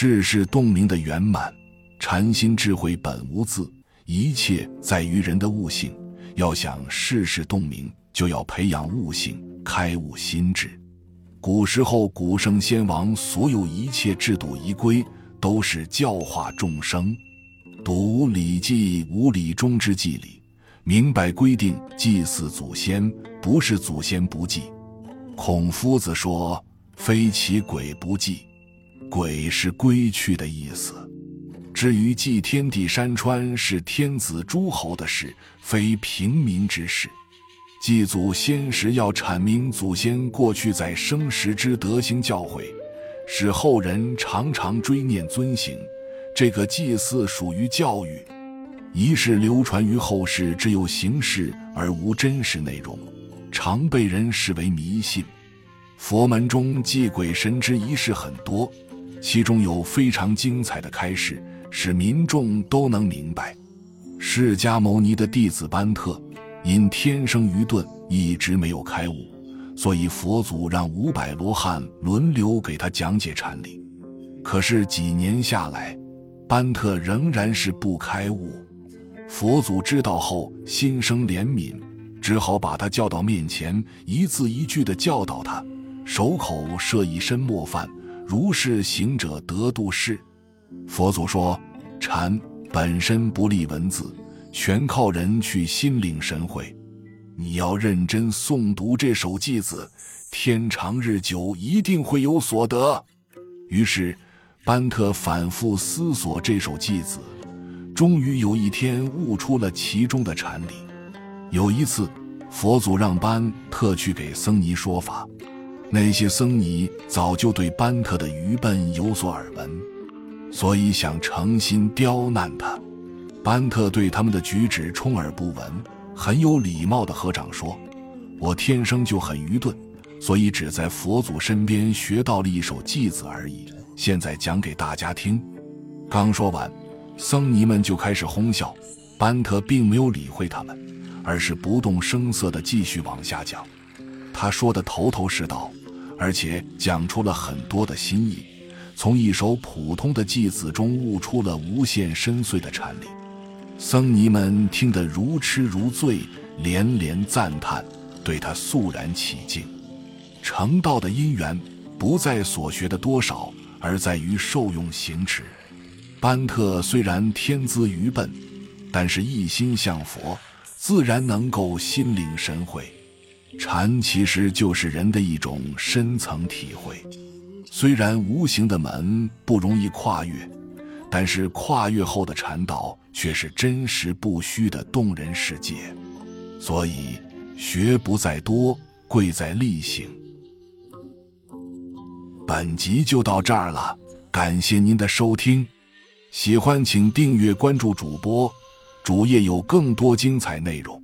世事洞明的圆满，禅心智慧本无字，一切在于人的悟性。要想世事洞明，就要培养悟性，开悟心智。古时候古圣先王所有一切制度仪规，都是教化众生。读《礼记》无礼中之祭礼，明白规定祭祀祖先，不是祖先不祭。孔夫子说：“非其鬼不祭。”鬼是归去的意思。至于祭天地山川，是天子诸侯的事，非平民之事。祭祖先时要阐明祖先过去在生时之德行教诲，使后人常常追念遵行。这个祭祀属于教育，仪式流传于后世，只有形式而无真实内容，常被人视为迷信。佛门中祭鬼神之仪式很多。其中有非常精彩的开示，使民众都能明白。释迦牟尼的弟子班特，因天生愚钝，一直没有开悟，所以佛祖让五百罗汉轮流给他讲解禅理。可是几年下来，班特仍然是不开悟。佛祖知道后，心生怜悯，只好把他叫到面前，一字一句地教导他，手口设一身墨饭。如是行者得度世。佛祖说：“禅本身不立文字，全靠人去心领神会。你要认真诵读这首偈子，天长日久，一定会有所得。”于是，班特反复思索这首偈子，终于有一天悟出了其中的禅理。有一次，佛祖让班特去给僧尼说法。那些僧尼早就对班特的愚笨有所耳闻，所以想诚心刁难他。班特对他们的举止充耳不闻，很有礼貌的合掌说：“我天生就很愚钝，所以只在佛祖身边学到了一首偈子而已。现在讲给大家听。”刚说完，僧尼们就开始哄笑。班特并没有理会他们，而是不动声色地继续往下讲。他说的头头是道。而且讲出了很多的心意，从一首普通的偈子中悟出了无限深邃的禅理。僧尼们听得如痴如醉，连连赞叹，对他肃然起敬。成道的因缘不在所学的多少，而在于受用行持。班特虽然天资愚笨，但是一心向佛，自然能够心领神会。禅其实就是人的一种深层体会，虽然无形的门不容易跨越，但是跨越后的禅道却是真实不虚的动人世界。所以学不在多，贵在力行。本集就到这儿了，感谢您的收听，喜欢请订阅关注主播，主页有更多精彩内容。